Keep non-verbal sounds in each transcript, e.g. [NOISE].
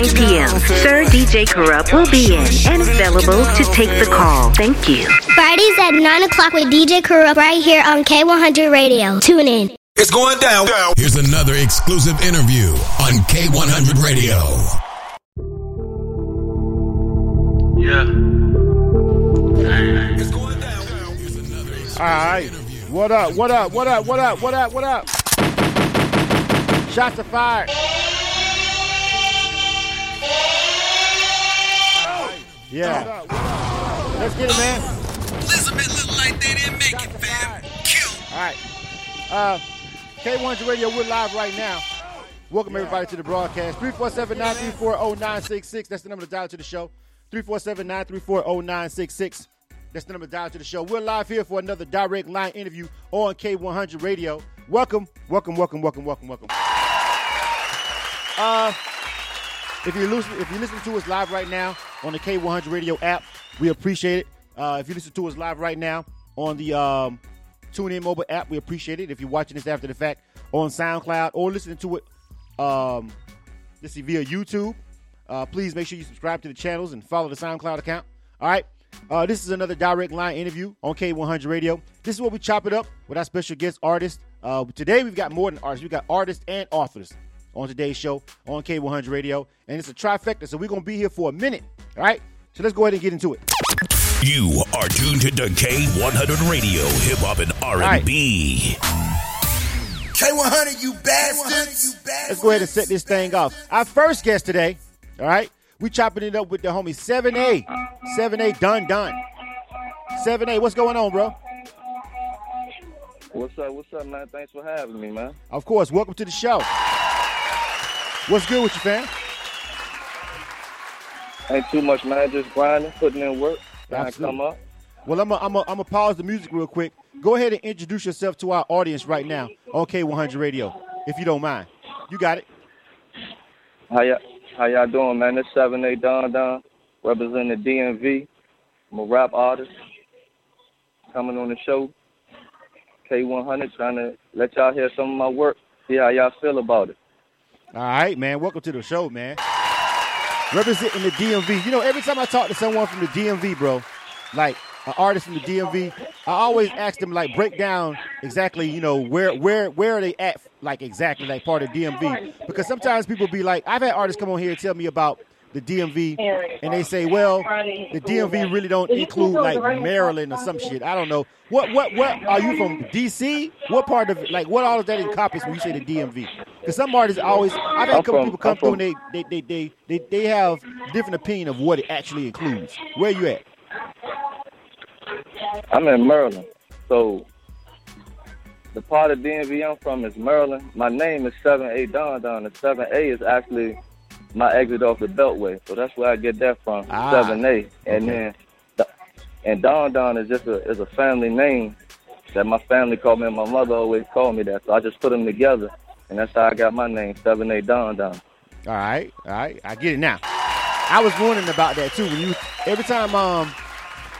9 p.m. Sir DJ Corrupt will be in and available to take the call. Thank you. Fridays at 9 o'clock with DJ Corrupt right here on K100 Radio. Tune in. It's going down. Here's another exclusive interview on K100 Radio. Yeah. It's going down. All right. What up? What up? What up? What up? What up? What up? Shots are fired. Yeah. Let's get it, man. Elizabeth look like they didn't make it, fam. Kill. All right. Uh, K100 Radio, we're live right now. Welcome everybody to the broadcast. 347-934-0966. That's the number to dial to the show. 347-934-0966. That's the number to dial to the show. We're live here for another direct line interview on K100 Radio. Welcome, welcome, welcome, welcome, welcome, welcome. Uh, if you're listening, if you listen to us live right now on the K100 Radio app, we appreciate it. Uh, if you listen to us live right now on the um, TuneIn mobile app, we appreciate it. If you're watching this after the fact on SoundCloud or listening to it, um, let's see via YouTube, uh, please make sure you subscribe to the channels and follow the SoundCloud account. All right. Uh, this is another direct line interview on K100 Radio. This is where we chop it up with our special guest artist. Uh, today we've got more than artists. We've got artists and authors on today's show on K100 Radio, and it's a trifecta. So we're gonna be here for a minute. All right. So let's go ahead and get into it. You are tuned to the K100 Radio, hip hop and R&B. K100, you bastards. Let's go ahead and set this thing off. Our first guest today, all right, we chopping it up with the homie 7A. 7A Don Don. 7A, what's going on, bro? What's up? What's up, man? Thanks for having me, man. Of course, welcome to the show. What's good with you, fam? Ain't too much, man. Just grinding, putting in work, trying to Absolutely. come up. Well, I'm going I'm to pause the music real quick. Go ahead and introduce yourself to our audience right now on K100 Radio, if you don't mind. You got it. How y'all, how y'all doing, man? This 7A Don Don, representing the DMV. I'm a rap artist. Coming on the show. K100, trying to let y'all hear some of my work. See how y'all feel about it. All right, man. Welcome to the show, man. Representing the DMV. You know, every time I talk to someone from the DMV, bro, like an artist from the DMV, I always ask them like break down exactly, you know, where where where are they at, like exactly like part of DMV. Because sometimes people be like, I've had artists come on here and tell me about the DMV, and they say, well, the DMV really don't include like Maryland or some shit. I don't know. What what what are you from DC? What part of it, like what all of that encompass when you say the DMV? Because some artists always, I've had a I'm couple from- people come I'm through from- and they they, they they they they have different opinion of what it actually includes. Where you at? I'm in Maryland. So the part of DMV I'm from is Maryland. My name is 7A Don Don. The 7A is actually my exit off the Beltway. So that's where I get that from, Ah, 7A. And okay. then and Don Don is just a is a family name that my family called me and my mother always called me that. So I just put them together. And that's how I got my name, 7A Don Don. All right, all right, I get it now. I was wondering about that too. When you every time um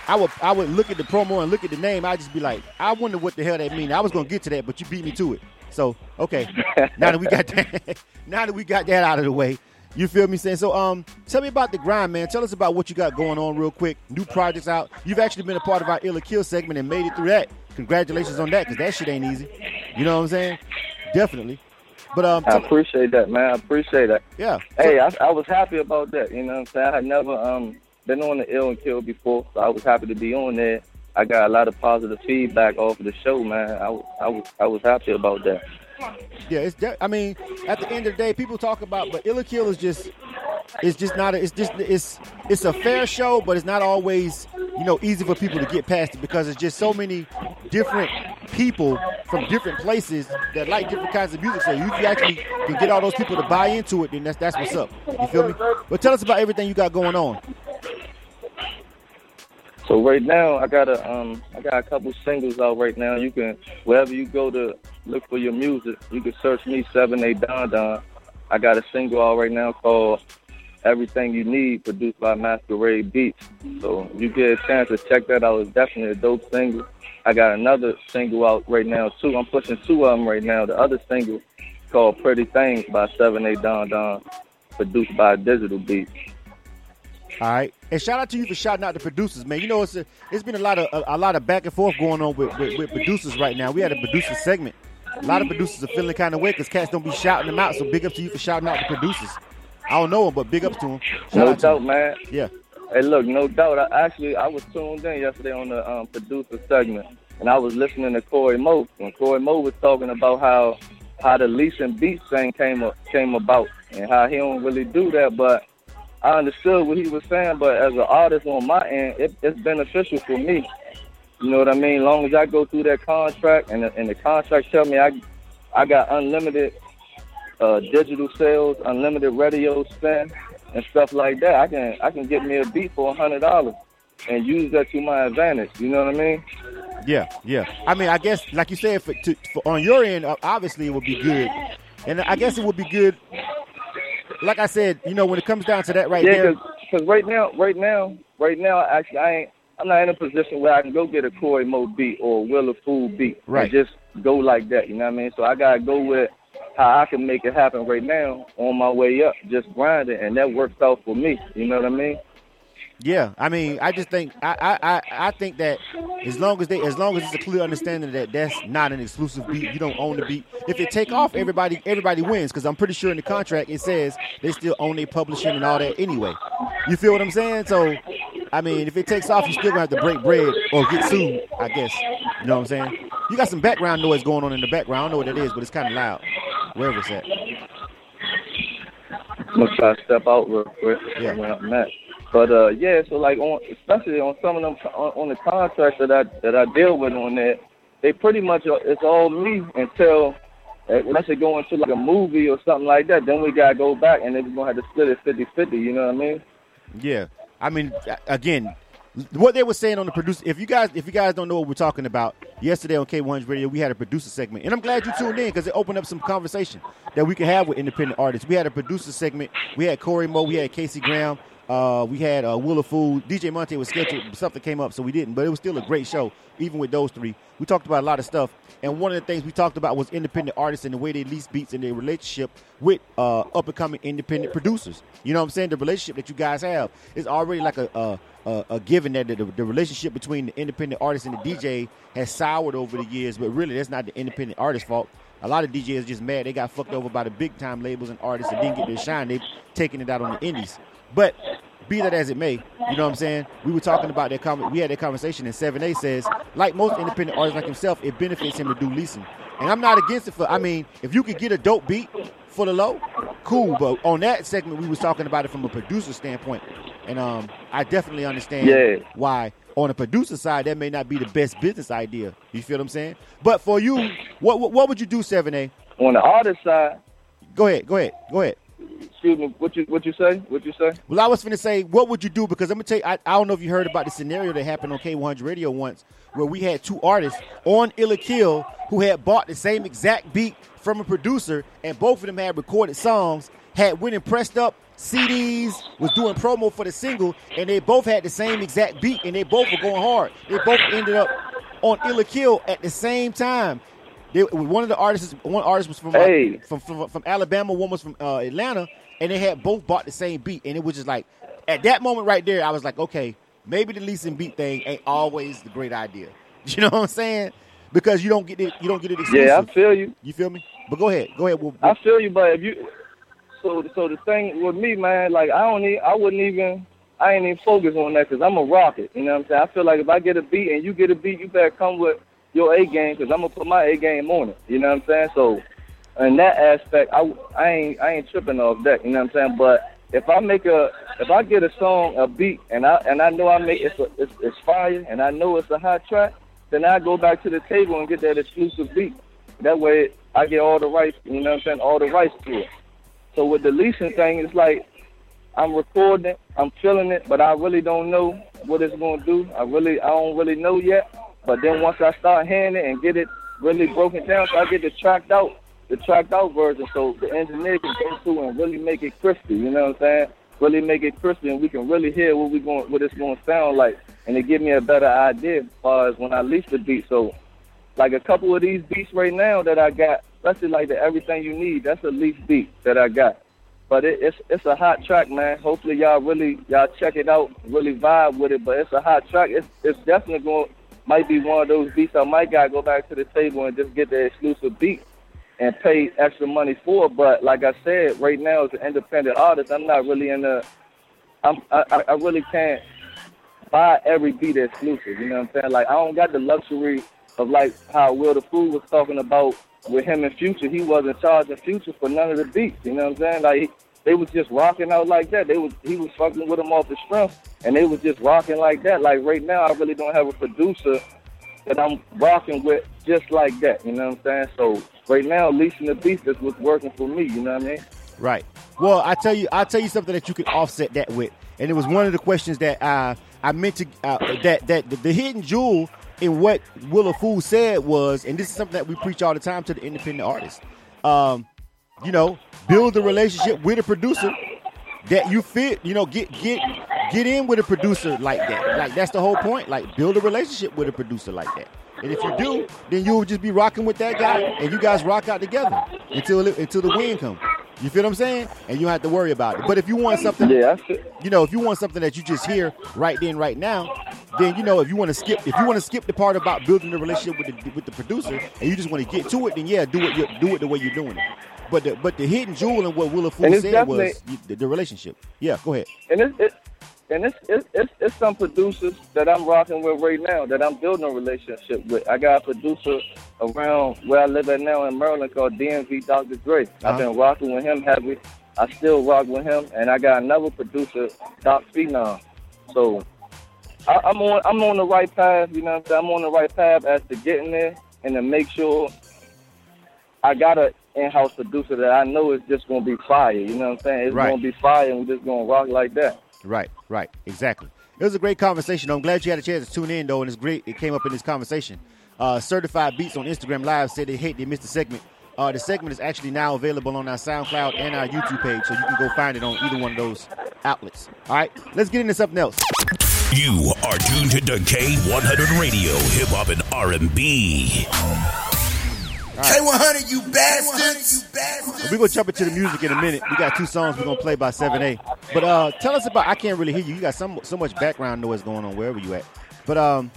I would I would look at the promo and look at the name, I'd just be like, I wonder what the hell that mean. I was gonna get to that, but you beat me to it. So okay, [LAUGHS] now that we got that, [LAUGHS] now that we got that out of the way, you feel me saying? So um, tell me about the grind, man. Tell us about what you got going on real quick. New projects out. You've actually been a part of our Ill or Kill segment and made it through that. Congratulations on that, because that shit ain't easy. You know what I'm saying? Definitely. But um, I appreciate that, man. I appreciate that. yeah. Hey, I, I was happy about that. You know what I'm saying? I had never um been on the ill and kill before, so I was happy to be on there. I got a lot of positive feedback off of the show, man. I, I was I was happy about that. Yeah, it's. De- I mean, at the end of the day, people talk about, but Illa Kill is just, it's just not. A, it's just it's it's a fair show, but it's not always you know easy for people to get past it because it's just so many different people from different places that like different kinds of music. So you actually can get all those people to buy into it, then that's that's what's up. You feel me? But tell us about everything you got going on. So right now, I got a um I got a couple singles out right now. You can wherever you go to look for your music, you can search me Seven A Don Don. I got a single out right now called Everything You Need, produced by Masquerade Beats. So you get a chance to check that out. It's definitely a dope single. I got another single out right now too. I'm pushing two of them right now. The other single called Pretty Things by Seven A Don Don. produced by digital beat. All right, and shout out to you for shouting out the producers, man. You know, it's a, it's been a lot of a, a lot of back and forth going on with, with, with producers right now. We had a producer segment. A lot of producers are feeling kind of way because cats don't be shouting them out. So big up to you for shouting out the producers. I don't know them, but big up to them. Shout No out doubt, them. man. Yeah. Hey, look, no doubt. I actually I was tuned in yesterday on the um, producer segment, and I was listening to Corey Mo. And Corey Mo was talking about how how the leasing beats thing came up, came about, and how he don't really do that. But I understood what he was saying. But as an artist on my end, it, it's beneficial for me. You know what I mean? long as I go through that contract, and the, and the contract tell me I I got unlimited uh, digital sales, unlimited radio spend, and stuff like that. I can I can get me a beat for a hundred dollars and use that to my advantage. You know what I mean? Yeah, yeah. I mean, I guess, like you said, for, to, for on your end, uh, obviously it would be good, and I guess it would be good. Like I said, you know, when it comes down to that right Yeah, there, because right now, right now, right now, actually, I ain't. I'm not in a position where I can go get a Corey Mo beat or a Willa Fool beat Right. and just go like that. You know what I mean? So I gotta go with how I can make it happen right now on my way up, just grinding, and that works out for me. You know what I mean? Yeah. I mean, I just think I, I, I, think that as long as they, as long as it's a clear understanding that that's not an exclusive beat, you don't own the beat. If it take off, everybody, everybody wins because I'm pretty sure in the contract it says they still own their publishing and all that anyway. You feel what I'm saying? So, I mean, if it takes off, you still gonna have to break bread or get sued. I guess. You know what I'm saying? You got some background noise going on in the background. I don't know what it is, but it's kind of loud. Wherever it's at. I'm gonna try to step out real quick Yeah. when I'm at. But uh, yeah, so like on, especially on some of them on, on the contracts that I that I deal with on that, they pretty much it's all me until uh, unless they go into like a movie or something like that. Then we gotta go back and then we're gonna have to split it 50-50, You know what I mean? Yeah, I mean, again, what they were saying on the producer. If you guys, if you guys don't know what we're talking about, yesterday on K100 Radio, we had a producer segment, and I'm glad you tuned in because it opened up some conversation that we can have with independent artists. We had a producer segment. We had Corey Moe. We had Casey Graham. Uh, we had uh, Willa Fool. DJ Monte was scheduled. Something came up, so we didn't. But it was still a great show, even with those three. We talked about a lot of stuff, and one of the things we talked about was independent artists and the way they lease beats and their relationship with uh, up and coming independent producers. You know what I'm saying? The relationship that you guys have is already like a a, a, a given that the, the relationship between the independent artist and the DJ has soured over the years, but really that's not the independent artist's fault. A lot of DJs just mad they got fucked over by the big time labels and artists and didn't get their shine. They've taken it out on the indies. But be that as it may, you know what I'm saying? We were talking about that comment. We had that conversation, and 7A says, like most independent artists like himself, it benefits him to do leasing. And I'm not against it for. I mean, if you could get a dope beat for the low, cool. But on that segment, we was talking about it from a producer standpoint, and um, I definitely understand Yeah. why on the producer side that may not be the best business idea. You feel what I'm saying? But for you, what what, what would you do, 7A? On the artist side, Go ahead, go ahead, go ahead. Excuse me, what you what you say? What you say? Well, I was going to say, what would you do? Because going to tell you, I, I don't know if you heard about the scenario that happened on K100 Radio once, where we had two artists on Illa Kill who had bought the same exact beat from a producer, and both of them had recorded songs, had went and pressed up CDs, was doing promo for the single, and they both had the same exact beat, and they both were going hard. They both ended up on Illa Kill at the same time. They, one of the artists, one artist was from, uh, Hey. from, from from Alabama, one was from uh, Atlanta, and they had both bought the same beat, and it was just like at that moment right there, I was like, okay, maybe the leasing beat thing ain't always the great idea. [LAUGHS] You know what I'm saying? Because you don't get it, you don't get it exclusive. Yeah, I feel you. you feel me? But go ahead, go ahead. We'll, I feel you, but if you so so the thing with me, man, like I don't need, I wouldn't even, I ain't even focus on that because I'm a rocket. You know what I'm saying? I feel like if I get a beat and you get a beat, you better come with your A game because I'm gonna put my A game on it. You know what I'm saying? So in that aspect, I, I ain't I ain't tripping off that. You know what I'm saying? But if I make a if I get a song a beat and I and I know I make it's a, it's, it's fire and I know it's a hot track, then I go back to the table and get that exclusive beat. That way I get all the rights. You know what I'm saying? All the rights to it. So with the leasing thing, it's like I'm recording I'm feeling it, but I really don't know what it's gonna do. I really I don't really know yet. But then once I start hearing it and get it really broken down, so I get the tracked out, the tracked out version, so the engineer can go through and really make it crispy. You know what I'm saying? Really make it crispy, and we can really hear what we going, what it's going to sound like, and it give me a better idea as far as when I lease the beat. So, like a couple of these beats right now that I got, especially like the Everything You Need, that's a lease beat that I got. but it, it's it's a hot track, man. Hopefully y'all really y'all check it out, really vibe with it. But it's a hot track. It's it's definitely going might be one of those beats I might gotta go back to the table and just get the exclusive beat and pay extra money for. But like I said, right now as an independent artist, I'm not really in the. I'm I, I really can't buy every beat exclusive. You know what I'm saying? Like I don't got the luxury of like how Will the Fool was talking about with him and Future. He wasn't charging Future for none of the beats. You know what I'm saying? Like they was just rocking out like that. They was he was fucking with them off the strength, and they was just rocking like that. Like right now, I really don't have a producer that I'm rocking with just like that. You know what I'm saying? So right now, leasing the beats is what's working for me. You know what I mean? Right. Well, I tell you, I tell you something that you can offset that with, and it was one of the questions that uh, I meant to uh, that that the, the hidden jewel in what Willa Fool said was, and this is something that we preach all the time to the independent artists. Um, you know, build a relationship with a producer that you fit. You know, get get get in with a producer like that. Like that's the whole point. Like build a relationship with a producer like that. And if you do, then you'll just be rocking with that guy, and you guys rock out together until until the win comes. You feel what I'm saying? And you don't have to worry about it. But if you want something, Yeah, you know, if you want something that you just hear right then, right now, then you know, if you want to skip, if you want to skip the part about building the relationship with the with the producer, and you just want to get to it, then yeah, do it, do it the way you're doing it. But the but the hidden jewel in what Willa Fool said was the, the relationship. Yeah, go ahead. and it's it, and it's, it's it's it's some producers that I'm rocking with right now that I'm building a relationship with. I got a producer around where I live at now in Maryland called DMV Dr. Dre. Uh-huh. I've been rocking with him heavy. I still rock with him, and I got another producer, Doc Phenom. So I, I'm on I'm on the right path. You know, what I'm saying? I'm on the right path as to getting there and to make sure I got a in-house producer that I know is just gonna be fire. You know what I'm saying? It's Right. gonna be fire, and we're just gonna rock like that. Right, right, exactly. It was a great conversation. I'm glad you had a chance to tune in, though, and it's great. It came up in this conversation. Uh, Certified Beats on Instagram Live said they hate they missed the segment. Uh, the segment is actually now available on our SoundCloud and our YouTube page, so you can go find it on either one of those outlets. All right, let's get into something else. You are tuned to K100 Radio, Hip Hop and R&B. K100, you bastards. We're gonna jump into the music in a minute. We got two songs we're gonna play by 7A. But uh, tell us about. I can't really hear you. You got some so much background noise going on wherever you at. But um,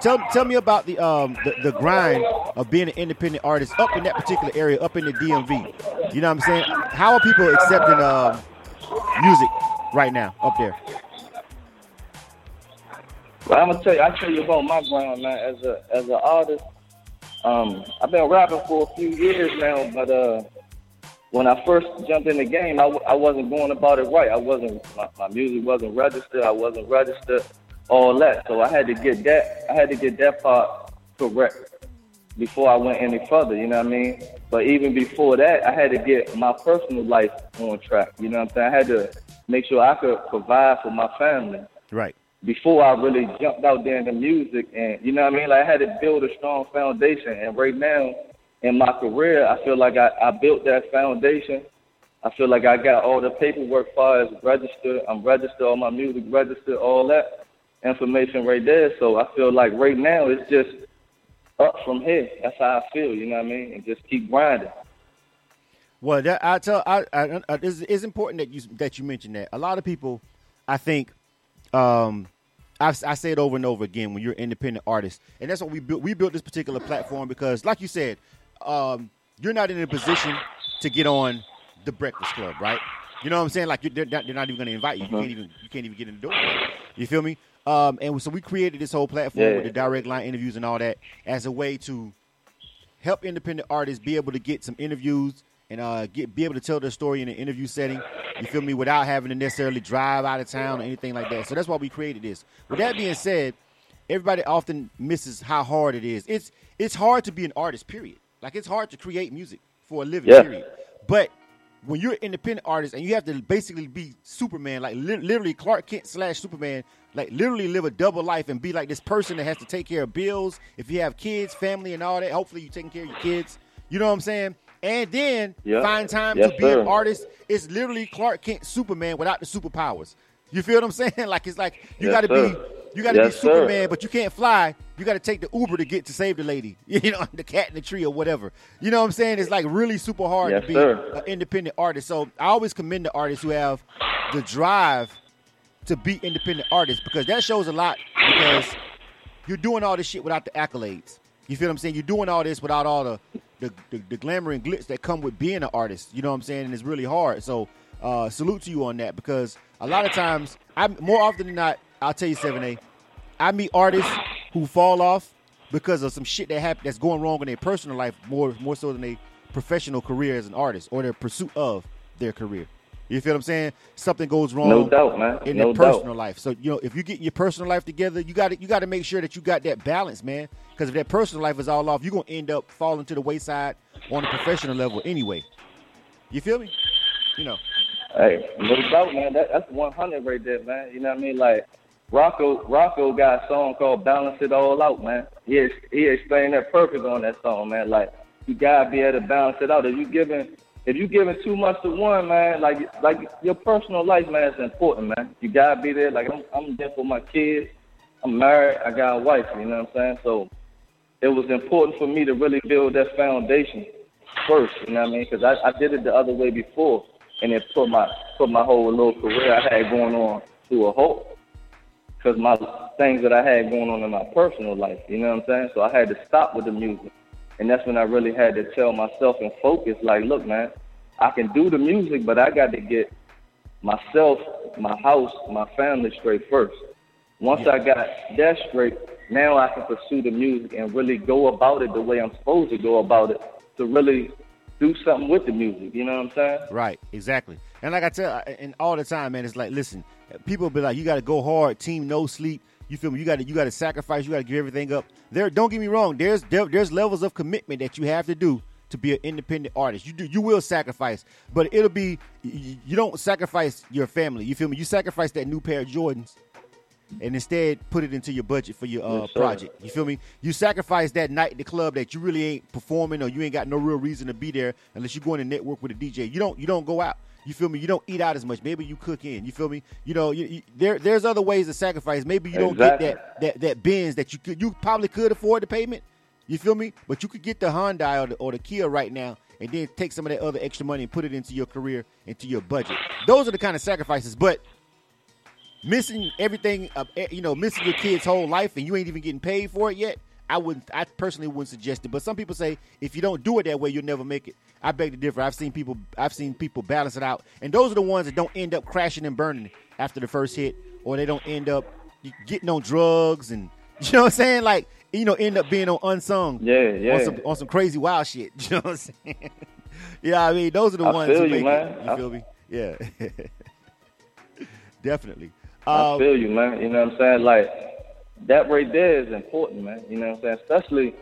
tell tell me about the um the, the grind of being an independent artist up in that particular area, up in the DMV. You know what I'm saying? How are people accepting um music right now up there? But I'm gonna tell you, I tell you about my grind, man. As a as an artist, um, I've been rapping for a few years now. But uh, when I first jumped in the game, I, w- I wasn't going about it right. I wasn't my, my music wasn't registered. I wasn't registered, all that. So I had to get that. I had to get that part correct before I went any further. You know what I mean? But even before that, I had to get my personal life on track. You know what I'm saying? I had to make sure I could provide for my family Right. Before I really jumped out there in the music and you know what I mean? Like I had to build a strong foundation and right now in my career I feel like I, I built that foundation. I feel like I got all the paperwork far as registered. I'm registered, all my music registered, all that information right there. So I feel like right now it's just up from here. That's how I feel, you know what I mean? And just keep grinding. Well, that, I tell I, I, I it's, it's important that you that you mentioned that. A lot of people, I think, um, I, I say it over and over again when you're an independent artist, and that's what we built. We built this particular platform because, like you said, um, you're not in a position to get on the Breakfast Club, right? You know what I'm saying? Like you're, they're, not, they're not even going to invite you. You can't even you can't even get in the door. You feel me? Um, and so we created this whole platform Yeah. with the direct line interviews and all that as a way to help independent artists be able to get some interviews and uh, get be able to tell their story in an interview setting. You feel me? Without having to necessarily drive out of town or anything like that. So that's why we created this. With that being said, everybody often misses how hard it is. It's it's hard to be an artist. Period. Like it's hard to create music for a living. Yeah. Period. But when you're an independent artist and you have to basically be Superman, like li- literally Clark Kent slash Superman, like literally live a double life and be like this person that has to take care of bills. If you have kids, family, and all that, hopefully you're taking care of your kids. You know what I'm saying? And then Yeah. find time Yes, to be an artist. It's literally Clark Kent Superman without the superpowers. You feel what I'm [LAUGHS] saying? Like it's like you Yes, got to be. You got to Yes, be sir. Superman, but you can't fly. You got to take the Uber to get to save the lady. [LAUGHS] You know, the cat in the tree or whatever. You know what I'm saying? It's like really super hard Yes, to be sir. an independent artist. So I always commend the artists who have the drive to be independent artists because that shows a lot because you're doing all this shit without the accolades. You feel what I'm saying? You're doing all this without all the the, the, the glamour and glitz that come with being an artist. You know what I'm saying? And it's really hard. So uh, salute to you on that because a lot of times, I more often than not, I'll tell you, Seven A, I meet artists who fall off because of some shit that happened that's going wrong in their personal life more more so than their professional career as an artist or their pursuit of their career. You feel what I'm saying? Something goes wrong No doubt, man. in No their doubt. personal life. So you know, if you get your personal life together, you got to you got to make sure that you got that balance, man. Because if that personal life is all off, you're gonna end up falling to the wayside on a professional level anyway. You feel me? You know. Hey, no doubt, man. That, that's 100 right there, man. You know what I mean? Like Rocco, Rocco got a song called "Balance It All Out," man. He he explained that perfect on that song, man. Like you gotta be able to balance it out. If you giving if you giving too much to one, man, like like your personal life, man, is important, man. You gotta be there. Like I'm I'm there for my kids. I'm married. I got a wife. You know what I'm saying? So it was important for me to really build that foundation first. You know what I mean? Because I, I did it the other way before, and it put my put my whole little career I had going on to a halt. Because my things that I had going on in my personal life, you know what I'm saying? So I had to stop with the music, and that's when I really had to tell myself and focus. Like, look, man, I can do the music, but I got to get myself, my house, my family straight first. Once I got that straight, now I can pursue the music and really go about it the way I'm supposed to go about it to really do something with the music. You know what I'm saying? Right, exactly. And like I tell, and all the time, man, it's like, listen, people be like, you got to go hard, team, no sleep. You feel me? You got to, you got to sacrifice. You got to give everything up. There, don't get me wrong. There's, there, there's levels of commitment that you have to do to be an independent artist. You do, you will sacrifice, but it'll be, you, don't sacrifice your family. You feel me? You sacrifice that new pair of Jordans and instead put it into your budget for your uh, Yes, project. You feel me? You sacrifice that night at the club that you really ain't performing or you ain't got no real reason to be there unless you're going to network with a DJ. You don't you don't go out. You feel me? You don't eat out as much. Maybe you cook in. You feel me? You know, you, you, there there's other ways to sacrifice. Maybe you don't get that that that Benz that you could you probably could afford the payment. You feel me? But you could get the Hyundai or the, or the Kia right now and then take some of that other extra money and put it into your career, into your budget. Those are the kind of sacrifices. But missing everything, uh, eh, you know, missing your kid's whole life and you ain't even getting paid for it yet. I wouldn't. I personally wouldn't suggest it. But some people say if you don't do it that way, you'll never make it. I beg to differ. I've seen people. I've seen people balance it out, and those are the ones that don't end up crashing and burning after the first hit, or they don't end up getting on drugs and [LAUGHS] you know what I'm saying. Like you know, end up being on unsung. Yeah, yeah. On some on some crazy wild shit. [LAUGHS] You know what I'm saying? yeah, I mean those are the I ones feel who you, make man. it. You I- feel me? Yeah. [LAUGHS] Definitely. I Um, feel you, man. You know what I'm saying? Like that right there is important, man. You know what I'm saying? Especially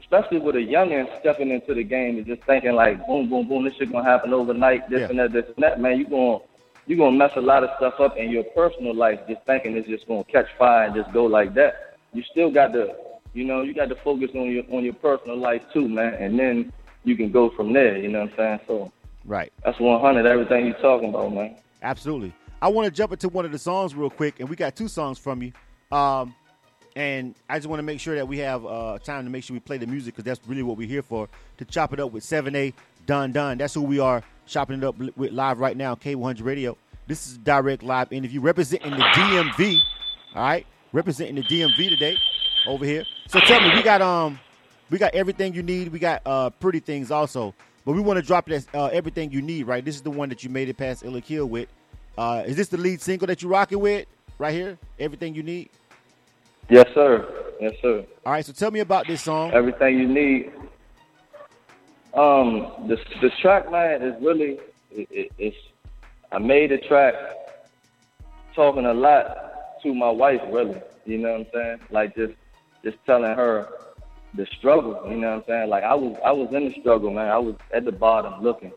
especially with a youngin stepping into the game and just thinking like boom, boom, boom, this shit gonna happen overnight, this Yeah. and that, this and that, man, you gonna you gonna mess a lot of stuff up in your personal life just thinking it's just gonna catch fire and just go like that. You still got to you know, you got to focus on your on your personal life too, man, and then you can go from there, you know what I'm saying? So right. that's one hundred everything you're talking about, man. Absolutely. I want to jump into one of the songs real quick, and we got two songs from you. Um, and I just want to make sure that we have uh, time to make sure we play the music because that's really what we're here for to chop it up with 7A Don Don. That's who we are chopping it up with live right now, K100 Radio. This is a direct live interview representing the DMV. All right, representing the DMV today over here. So tell me, we got um, we got everything you need. We got uh, pretty things also, but we want to drop this uh, everything you need. Right, this is the one that you made it past Illa Kill with. Uh, is this the lead single that you're rocking with right here? Everything you need. Yes, sir. Yes, sir. All right, so tell me about this song. everything you need. Um, the the track man is really it, it, it's. I made the track talking a lot to my wife, really. You know what I'm saying? Like just just telling her the struggle. You know what I'm saying? Like I was I was in the struggle, man. I was at the bottom looking,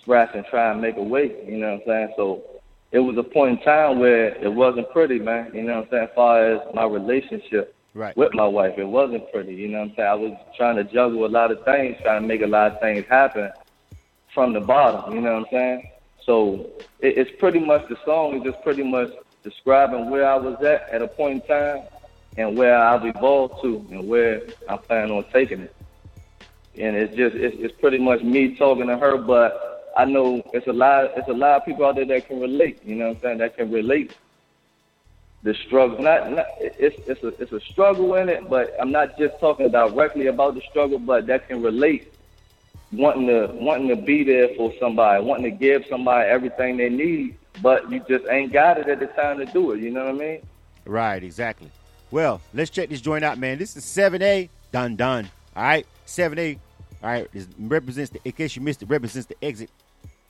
scratching, trying to make a way. You know what I'm saying? So it was a point in time where it wasn't pretty, man. You know what I'm saying? As far as my relationship Right. with my wife. It wasn't pretty, you know what I'm saying? I was trying to juggle a lot of things, trying to make a lot of things happen from the bottom, you know what I'm saying? So it, it's pretty much the song is just pretty much describing where I was at at a point in time and where I've evolved to and where I plan on taking it. And it's just it's, it's pretty much me talking to her, but I know it's a lot it's a lot of people out there that can relate. You know what I'm saying? That can relate the struggle. Not, not it's it's a it's a struggle in it, but I'm not just talking directly about the struggle, but that can relate. Wanting to wanting to be there for somebody, wanting to give somebody everything they need, but you just ain't got it at the time to do it. You know what I mean? Right, exactly. Well, let's check this joint out, man. This is 7A, Don, Don. All right, 7A, all right, this represents the, in case you missed it, represents the exit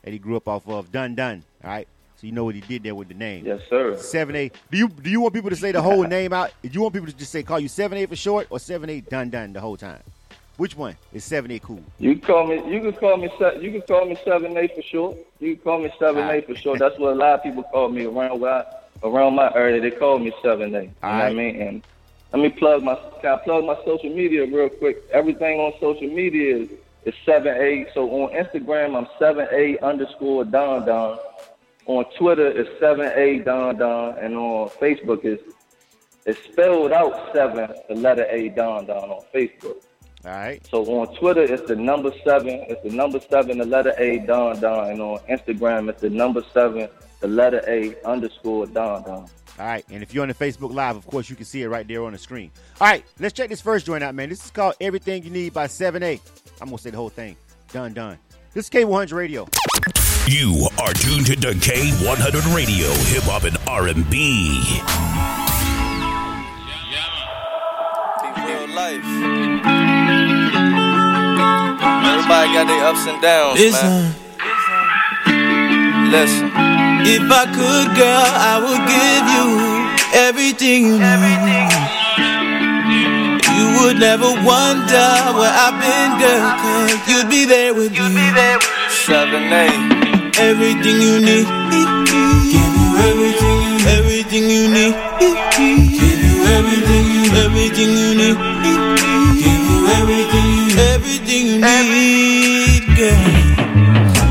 that he grew up off of, Don Don. All right, so you know what he did there with the name. Yes, sir. 7A. Do you do you want people to say the whole name out? Do you want people to just say call you 7A for short or 7A Don Don the whole time? Which one is 7A cool? You call me. You can call me. You can call me seven eight for short. You can call me seven eight for short. That's what a lot of people call me around where I, around my area. They call me seven eight. You know what I mean? And let me plug my. Can I plug my social media real quick? Everything on social media is, is seven eight. So on Instagram, I'm seven eight underscore don don. On Twitter, it's seven eight don don, and on Facebook, is it's spelled out seven, the letter A don don on Facebook. All right. So on Twitter, it's the number seven. It's the number seven, the letter A, Don Don. And on Instagram, it's the number seven, the letter A, underscore Don Don. All right, and if you're on the Facebook Live, of course, you can see it right there on the screen. All right, let's check this first joint out, man. This is called Everything You Need by 7A. I'm going to say the whole thing. Don, Don. This is K100 Radio. You are tuned to K100 Radio, Hip Hop and R&B. Real life. Everybody got their ups and downs, man. Listen. If I could, girl, I would give you everything you need. You would never wonder where I've been, girl, cause you'd be there with me. Seven eight. Everything you need. Give you everything you need. Everything you need. Give you everything you need. Everything you need. Give you everything you need. Everything you need, girl.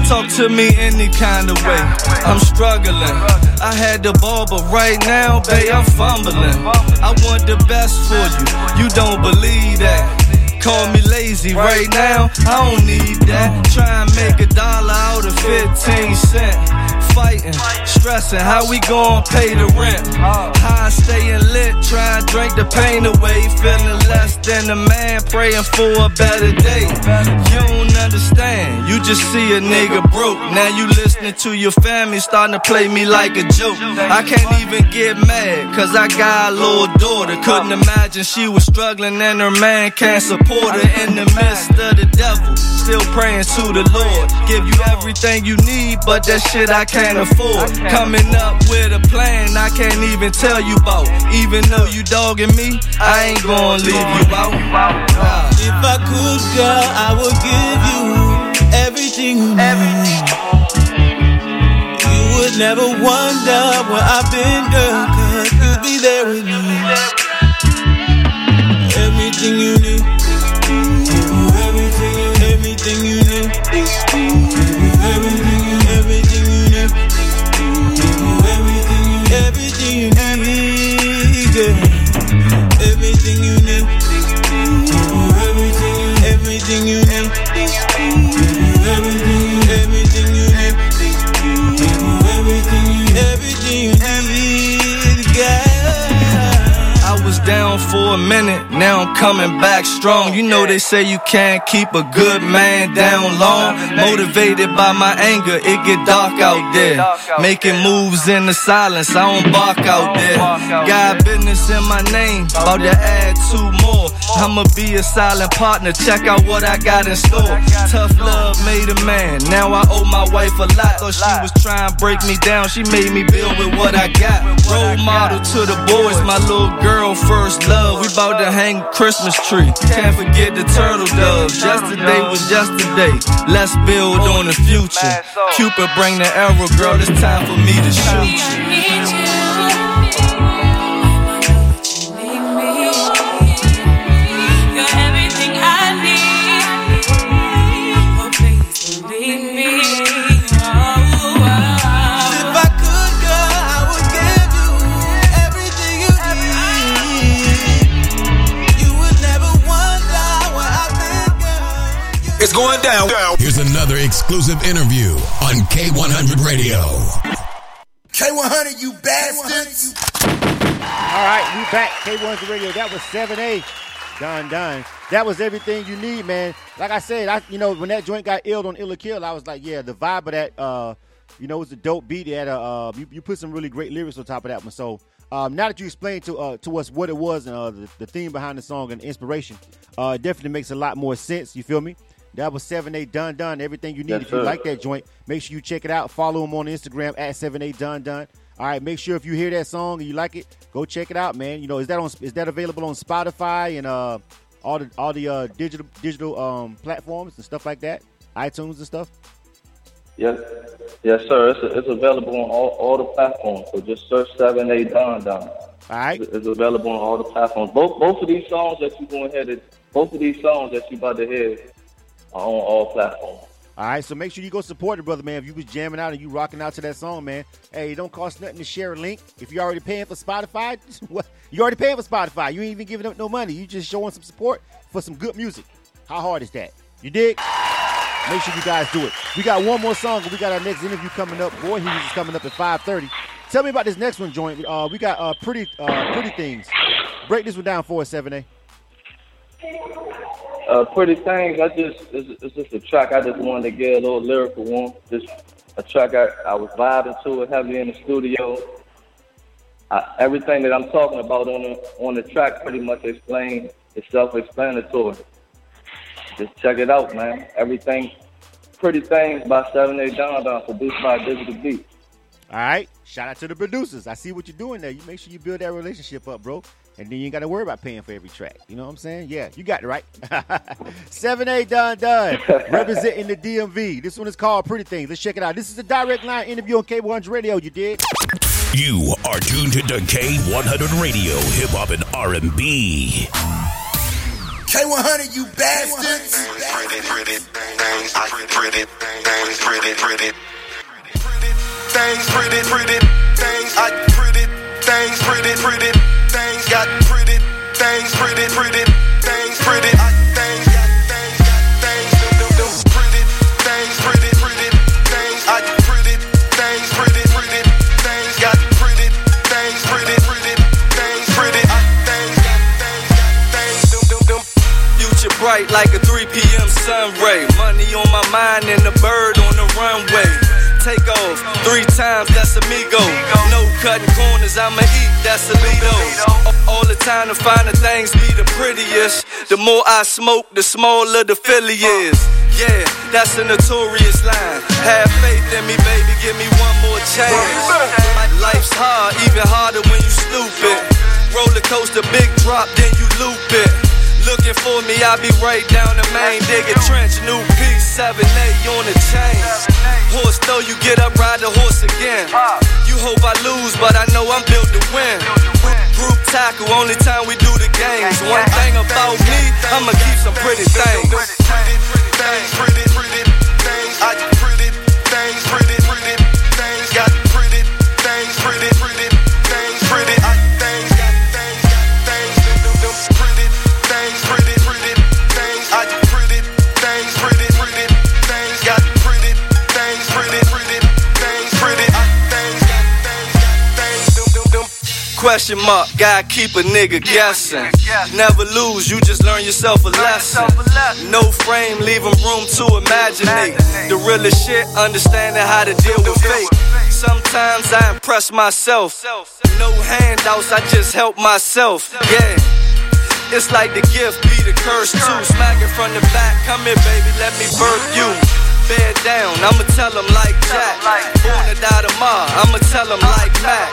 Talk to me any kind of way. I'm struggling. I had the ball, but right now, babe, I'm fumbling. I want the best for you. You don't believe that. Call me lazy right now. I don't need that. Try and make a dollar out of 15 cents. Fighting, stressing, how we gon' pay the rent? High staying lit, try and drink the pain away. Feeling less than a man, praying for a better day. You don't understand, you just see a nigga broke. Now you listening to your family starting to play me like a joke. I can't even get mad, cause I got a little daughter. Couldn't imagine she was struggling and her man can't support her in the midst of the devil. Still praying to the Lord. Give you everything you need, but that shit I can't afford. Coming up with a plan I can't even tell you about. Even though you dogging me, I ain't gonna leave you out. Nah. If I could, girl, I would give you everything you need. You would never wonder where I've been, girl, cause you'd be there with me. Everything you down for a minute, now I'm coming back strong. You know they say you can't keep a good man down long. Motivated by my anger, it get dark out there. Making moves in the silence, I don't bark out there. Got business in my name, about to add two more. I'ma be a silent partner, check out what I got in store. Tough love made a man, now I owe my wife a lot. Thought she was trying to break me down, she made me build with what I got. Role model to the boys, my little girl first love. We bout to hang Christmas tree. Can't forget the turtle doves. Yesterday was yesterday. Let's build on the future. Cupid bring the arrow, girl. It's time for me to shoot you. Going down. Here's another exclusive interview on K100 Radio. K100, you bastards. All right, we back. K100 Radio. That was 7A. Don, Don. That was everything you need, man. Like I said, I you know when that joint got illed on Illa Kill, I was like, yeah, the vibe of that, uh, you know, it was a dope beat. It had a, uh, you, you put some really great lyrics on top of that one. So um, now that you explained to uh, to us what it was and uh, the, the theme behind the song and the inspiration, uh, it definitely makes a lot more sense. You feel me? That was 7A Don Don. Everything you need. Yes, if you sir. like that joint, make sure you check it out. Follow him on Instagram at 7A Don Don. All right, make sure if you hear that song and you like it, go check it out, man. You know, is that on is that available on Spotify and uh all the all the uh, digital digital um platforms and stuff like that, iTunes and stuff. Yes, yes, sir. It's, it's available on all, all the platforms. So just search Seven A Don Don. All right, It's it's available on all the platforms. Both both of these songs that you going ahead and both of these songs that you about to hear on all platforms. all right. So make sure you go support the brother, man. If you was jamming out and you rocking out to that song, man, hey, it don't cost nothing to share a link. If you're already paying for Spotify, [LAUGHS] what you already paying for Spotify. You ain't even giving up no money. You just showing some support for some good music. How hard is that? You dig? Make sure you guys do it. We got one more song, we got our next interview coming up. Boy, he's is coming up at 5:30. Tell me about this next one, joint. Uh, we got uh, pretty, uh, pretty things. Break this one down for us, seven A. Uh, pretty things. I just it's, it's just a track. I just wanted to get a little lyrical one. Just a track. I, I was vibing to it heavily in the studio. I, everything that I'm talking about on the on the track pretty much explained. It's self-explanatory. Just check it out, man. Everything. Pretty things by Seven A Don Don, produced by Digital Beat. All right. Shout out to the producers. I see what you're doing there. You make sure you build that relationship up, bro. And then you ain't got to worry about paying for every track. You know what I'm saying? Yeah, you got it right. 7A Don Don. Representing the DMV. This one is called Pretty Things. Let's check it out. This is a direct line interview on K100 Radio. You did? You are tuned to K100 Radio, Hip Hop and R&B. K100, you bastards. pretty, pretty things, pretty things, pretty, pretty. Things, pretty, pretty things, I pretty things, pretty, pretty things, got pretty things, pretty, pretty things, pretty I things, got things, got things, them, them, them, pretty things, pretty, pretty things, I pretty things, pretty, pretty things, got pretty things, pretty, pretty things, pretty I things, got things, got things, them, them, them. Future bright like a 3 p.m. sun ray. Money on my mind and a bird on the runway. Take off three times, that's amigo. No cutting corners, I'ma eat, that's Alito. All the time to find the things be the prettiest. The more I smoke, the smaller the Philly is. Yeah, that's a notorious line. Have faith in me, baby, give me one more chance. Life's hard, even harder when you stupid. Roller coaster, big drop, then you loop it. Looking for me, I'll be right down the main. Dig a trench, new piece, 7A on the chain. Horse though, you get up, ride the horse again. You hope I lose, but I know I'm built to win. Group tackle, only time we do the games. One thing about me, I'ma keep some pretty things. Pretty, pretty things, pretty, pretty things. I pretty things, Question mark, gotta keep a nigga guessing. Never lose, you just learn yourself a lesson. No frame, leaving room to imaginate. The realest shit, understanding how to deal with fate. Sometimes I impress myself. No handouts, I just help myself. Yeah. It's like the gift be the curse too. Smack it from the back. Come here, baby, let me birth you. Bear down, I'ma tell him like Jack. Born to die tomorrow, I'ma tell him like Mac.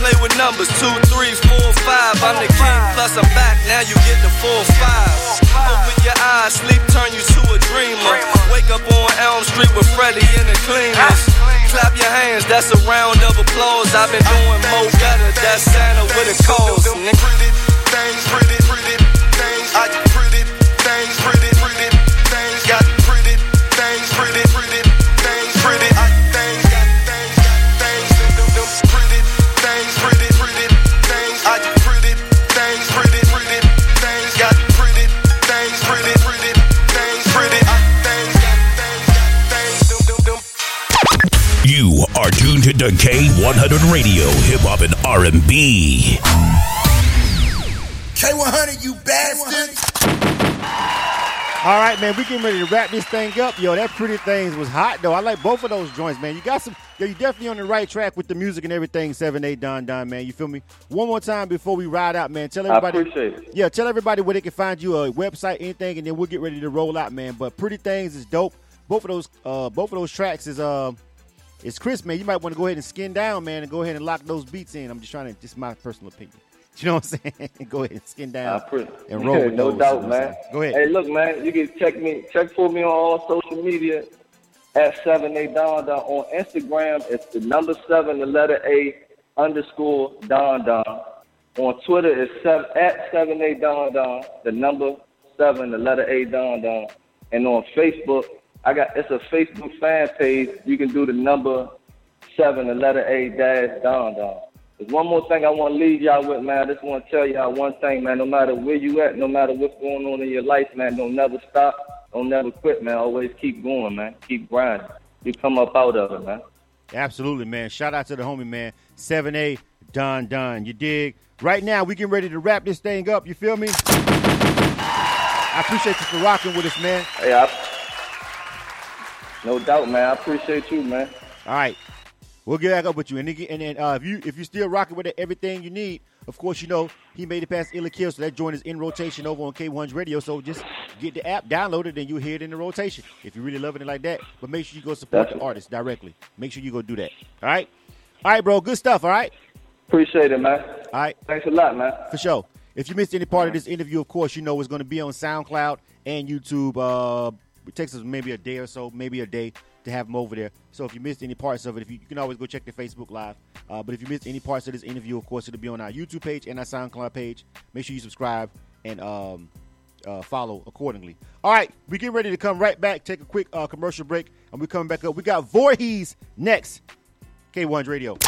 Play with numbers two, three, four, five. I'm the king, plus I'm back. Now you get the four, five. Open your eyes, sleep turn you to a dreamer. Wake up on Elm Street with Freddie and the cleaners. Clap your hands, that's a round of applause. I've been doing more better. That's Santa with a cause. Pretty things, pretty, pretty things. I pretty things, to K100 Radio, Hip Hop and R&B. K100, you bastards. All right, man, we getting ready to wrap this thing up. Yo, that pretty things was hot though. I like both of those joints, man. You got some. Yo, you definitely on the right track with the music and everything. Seven A Don Don, man. You feel me? One more time before we ride out, man. Tell I everybody. appreciate it. Yeah, tell everybody where they can find you, a website, anything, and then we'll get ready to roll out, man. But pretty things is dope. Both of those, uh, both of those tracks is um, it's Chris, man. You might want to go ahead and skin down, man, and go ahead and lock those beats in. I'm just trying to, just my personal opinion. [LAUGHS] You know what I'm saying? [LAUGHS] go ahead and skin down pre- and roll with no those, doubt, you know man. Go ahead. Hey, look, man, you can check me, check for me on all social media at seven a Don Don. On Instagram, it's the number seven, the letter A underscore Don Don. On Twitter, it's seven, at seven a Don Don, the number seven, the letter A Don Don. And on Facebook, I got it's a Facebook fan page. You can do the number seven, the letter A dash Don Don. There's one more thing I want to leave y'all with, man. I just want to tell y'all one thing, man. No matter where you at, no matter what's going on in your life, man, don't never stop. Don't never quit, man. Always keep going, man. Keep grinding. You come up out of it, man. Absolutely, man. Shout out to the homie, man. 7A Don Don. You dig? Right now, we getting ready to wrap this thing up. You feel me? I appreciate you for rocking with us, man. Hey, I, no doubt, man. I appreciate you, man. All right. We'll get back up with you. And, and then uh, if you if you're still rocking with it, everything you need, of course, you know he made it past Illa Kill, so that joint is in rotation over on K1's radio. So just get the app downloaded, and you'll hear it in the rotation if you're really loving it like that. But make sure you go support the artist directly. Make sure you go do that. All right. All right, bro. Good stuff. All right. Appreciate it, man. All right. Thanks a lot, man. For sure. If you missed any part of this interview, of course, you know it's going to be on SoundCloud and YouTube. Uh, it takes us maybe a day or so, maybe a day to have them over there. So if you missed any parts of it, if you, you can always go check the Facebook Live. Uh, but if you missed any parts of this interview, of course, it'll be on our YouTube page and our SoundCloud page. Make sure you subscribe and um, uh, follow accordingly. All right, we get ready to come right back, take a quick uh, commercial break, and we're coming back up. We got Voorhees next. K1's Radio.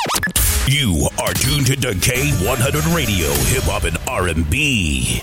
You are tuned to K100 Radio, Hip Hop and R&B.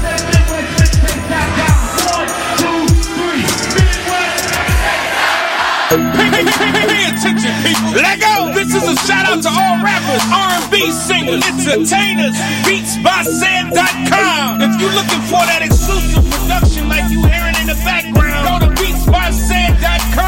Pay attention, people. Let go. This is a shout out to all rappers, R&B singers, entertainers. Beats by Sam.com. If you're looking for that exclusive production like you hearing in the background, go to Beats by Sam.